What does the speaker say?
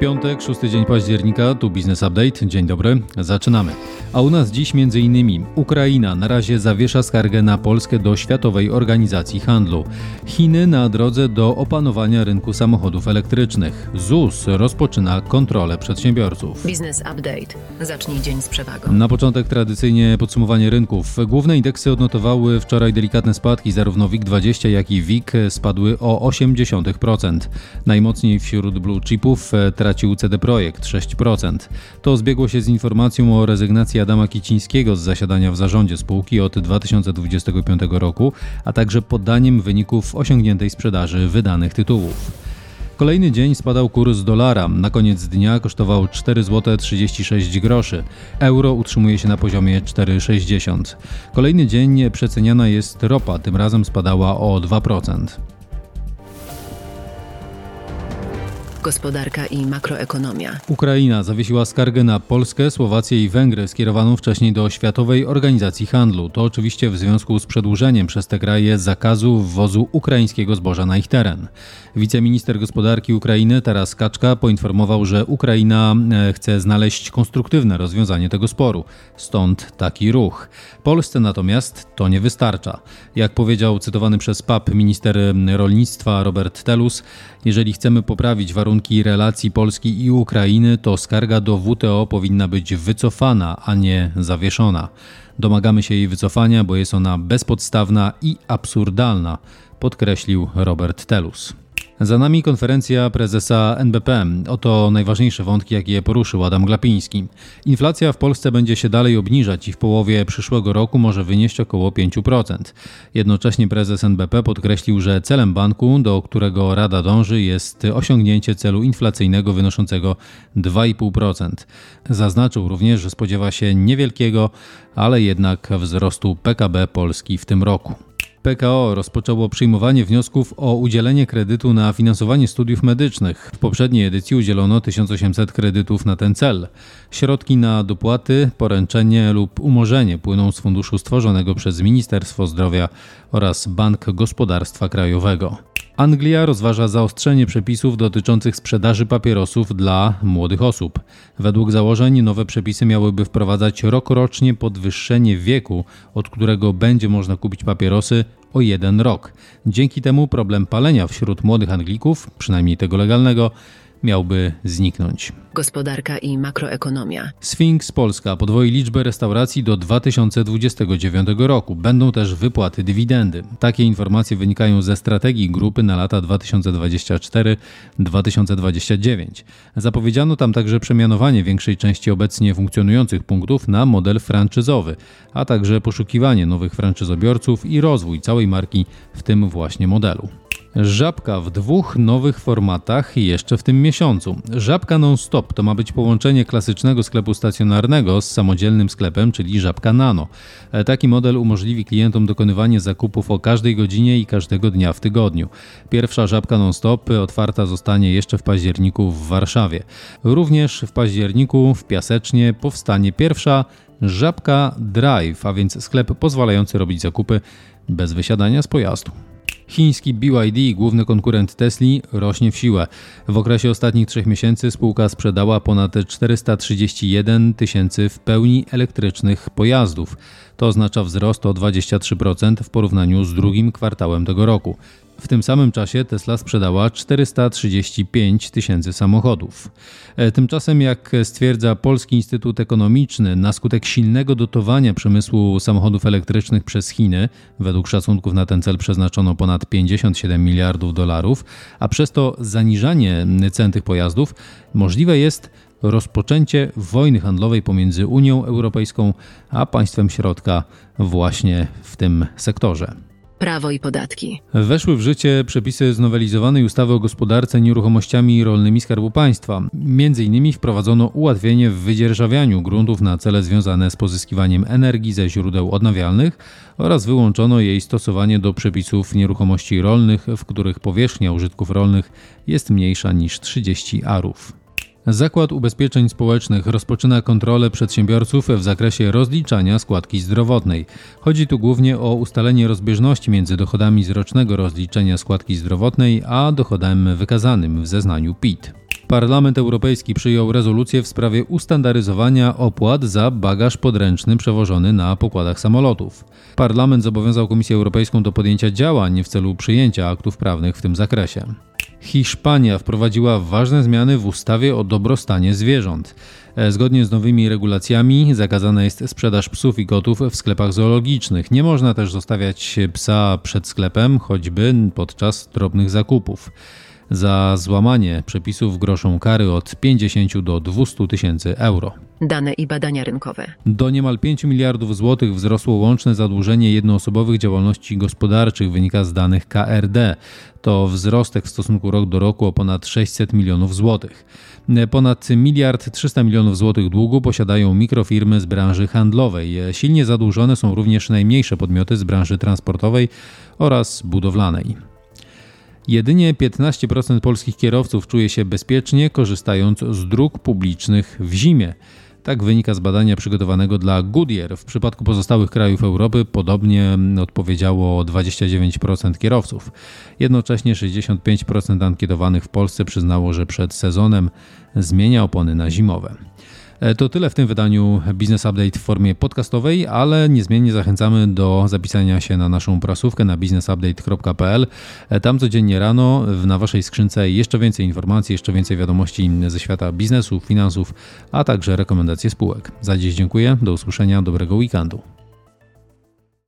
Piątek, szósty dzień października, tu Business Update. Dzień dobry, zaczynamy. A u nas dziś m.in. Ukraina na razie zawiesza skargę na Polskę do Światowej Organizacji Handlu. Chiny na drodze do opanowania rynku samochodów elektrycznych. ZUS rozpoczyna kontrolę przedsiębiorców. Biznes Update. Zacznij dzień z przewagą. Na początek tradycyjnie podsumowanie rynków. Główne indeksy odnotowały wczoraj delikatne spadki, zarówno WIG20 jak i WIG spadły o 0,8%. Najmocniej wśród blue chipów tracił CD Projekt 6%. To zbiegło się z informacją o rezygnacji Adama Kicińskiego z zasiadania w zarządzie spółki od 2025 roku, a także podaniem wyników osiągniętej sprzedaży wydanych tytułów. Kolejny dzień spadał kurs dolara. Na koniec dnia kosztował 4 zł 36 groszy. Euro utrzymuje się na poziomie 4,60. Kolejny dzień przeceniana jest ropa, tym razem spadała o 2%. Gospodarka i makroekonomia. Ukraina zawiesiła skargę na Polskę, Słowację i Węgry skierowaną wcześniej do Światowej Organizacji Handlu. To oczywiście w związku z przedłużeniem przez te kraje zakazu wwozu ukraińskiego zboża na ich teren. Wiceminister gospodarki Ukrainy Taras Kaczka poinformował, że Ukraina e, chce znaleźć konstruktywne rozwiązanie tego sporu. Stąd taki ruch. Polsce natomiast to nie wystarcza. Jak powiedział cytowany przez PAP minister rolnictwa Robert Telus, jeżeli chcemy poprawić warunki relacji Polski i Ukrainy, to skarga do WTO powinna być wycofana, a nie zawieszona. Domagamy się jej wycofania, bo jest ona bezpodstawna i absurdalna, podkreślił Robert Telus. Za nami konferencja prezesa NBP. Oto najważniejsze wątki, jakie poruszył Adam Glapiński. Inflacja w Polsce będzie się dalej obniżać i w połowie przyszłego roku może wynieść około 5%. Jednocześnie prezes NBP podkreślił, że celem banku, do którego Rada dąży, jest osiągnięcie celu inflacyjnego wynoszącego 2,5%. Zaznaczył również, że spodziewa się niewielkiego, ale jednak wzrostu PKB Polski w tym roku. PKO rozpoczęło przyjmowanie wniosków o udzielenie kredytu na finansowanie studiów medycznych. W poprzedniej edycji udzielono 1800 kredytów na ten cel. Środki na dopłaty, poręczenie lub umorzenie płyną z funduszu stworzonego przez Ministerstwo Zdrowia oraz Bank Gospodarstwa Krajowego. Anglia rozważa zaostrzenie przepisów dotyczących sprzedaży papierosów dla młodych osób. Według założeń nowe przepisy miałyby wprowadzać rokrocznie podwyższenie wieku, od którego będzie można kupić papierosy o jeden rok. Dzięki temu problem palenia wśród młodych Anglików, przynajmniej tego legalnego, miałby zniknąć. Gospodarka i makroekonomia. Sphinx Polska podwoi liczbę restauracji do 2029 roku. Będą też wypłaty dywidendy. Takie informacje wynikają ze strategii grupy na lata 2024-2029. Zapowiedziano tam także przemianowanie większej części obecnie funkcjonujących punktów na model franczyzowy, a także poszukiwanie nowych franczyzobiorców i rozwój całej marki w tym właśnie modelu. Żabka w dwóch nowych formatach jeszcze w tym miesiącu. Żabka non-stop to ma być połączenie klasycznego sklepu stacjonarnego z samodzielnym sklepem, czyli Żabka Nano. E, taki model umożliwi klientom dokonywanie zakupów o każdej godzinie i każdego dnia w tygodniu. Pierwsza Żabka non-stop otwarta zostanie jeszcze w październiku w Warszawie. Również w październiku w Piasecznie powstanie pierwsza Żabka Drive, a więc sklep pozwalający robić zakupy bez wysiadania z pojazdu. Chiński BYD, główny konkurent Tesli, rośnie w siłę. W okresie ostatnich trzech miesięcy spółka sprzedała ponad 431 tysięcy w pełni elektrycznych pojazdów. To oznacza wzrost o 23% w porównaniu z drugim kwartałem tego roku. W tym samym czasie Tesla sprzedała 435 tysięcy samochodów. E, tymczasem, jak stwierdza Polski Instytut Ekonomiczny, na skutek silnego dotowania przemysłu samochodów elektrycznych przez Chiny, według szacunków na ten cel przeznaczono ponad 57 miliardów dolarów, a przez to zaniżanie cen tych pojazdów, możliwe jest rozpoczęcie wojny handlowej pomiędzy Unią Europejską a państwem środka właśnie w tym sektorze. Prawo i podatki. Weszły w życie przepisy znowelizowanej ustawy o gospodarce nieruchomościami rolnymi Skarbu Państwa. Między innymi wprowadzono ułatwienie w wydzierżawianiu gruntów na cele związane z pozyskiwaniem energii ze źródeł odnawialnych oraz wyłączono jej stosowanie do przepisów nieruchomości rolnych, w których powierzchnia użytków rolnych jest mniejsza niż 30 arów. Zakład Ubezpieczeń Społecznych rozpoczyna kontrolę przedsiębiorców w zakresie rozliczania składki zdrowotnej. Chodzi tu głównie o ustalenie rozbieżności między dochodami z rocznego rozliczenia składki zdrowotnej a dochodem wykazanym w zeznaniu PIT. Parlament Europejski przyjął rezolucję w sprawie ustandaryzowania opłat za bagaż podręczny przewożony na pokładach samolotów. Parlament zobowiązał Komisję Europejską do podjęcia działań w celu przyjęcia aktów prawnych w tym zakresie. Hiszpania wprowadziła ważne zmiany w ustawie o dobrostanie zwierząt. E, Zgodnie z nowymi regulacjami zakazana jest sprzedaż psów i kotów w sklepach zoologicznych. Nie można też zostawiać psa przed sklepem, choćby podczas drobnych zakupów. Za złamanie przepisów groszą kary od 50 do 200 tysięcy euro. Dane i badania rynkowe. Do niemal 5 miliardów złotych wzrosło łączne zadłużenie jednoosobowych działalności gospodarczych, wynika z danych KRD. To wzrostek w stosunku rok do roku o ponad 600 milionów złotych. Ponad miliard 300 milionów złotych długu posiadają mikrofirmy z branży handlowej. Silnie zadłużone są również najmniejsze podmioty z branży transportowej oraz budowlanej. Jedynie 15% polskich kierowców czuje się bezpiecznie korzystając z dróg publicznych w zimie. Tak wynika z badania przygotowanego dla Goodyear. W przypadku pozostałych krajów Europy podobnie odpowiedziało 29% kierowców. Jednocześnie 65% ankietowanych w Polsce przyznało, że przed sezonem zmienia opony na zimowe. E, To tyle w tym wydaniu Business Update w formie podcastowej, ale niezmiennie zachęcamy do zapisania się na naszą prasówkę na businessupdate.pl. E, Tam codziennie rano na Waszej skrzynce jeszcze więcej informacji, jeszcze więcej wiadomości ze świata biznesu, finansów, a także rekomendacje spółek. Za dziś dziękuję, do usłyszenia, dobrego weekendu.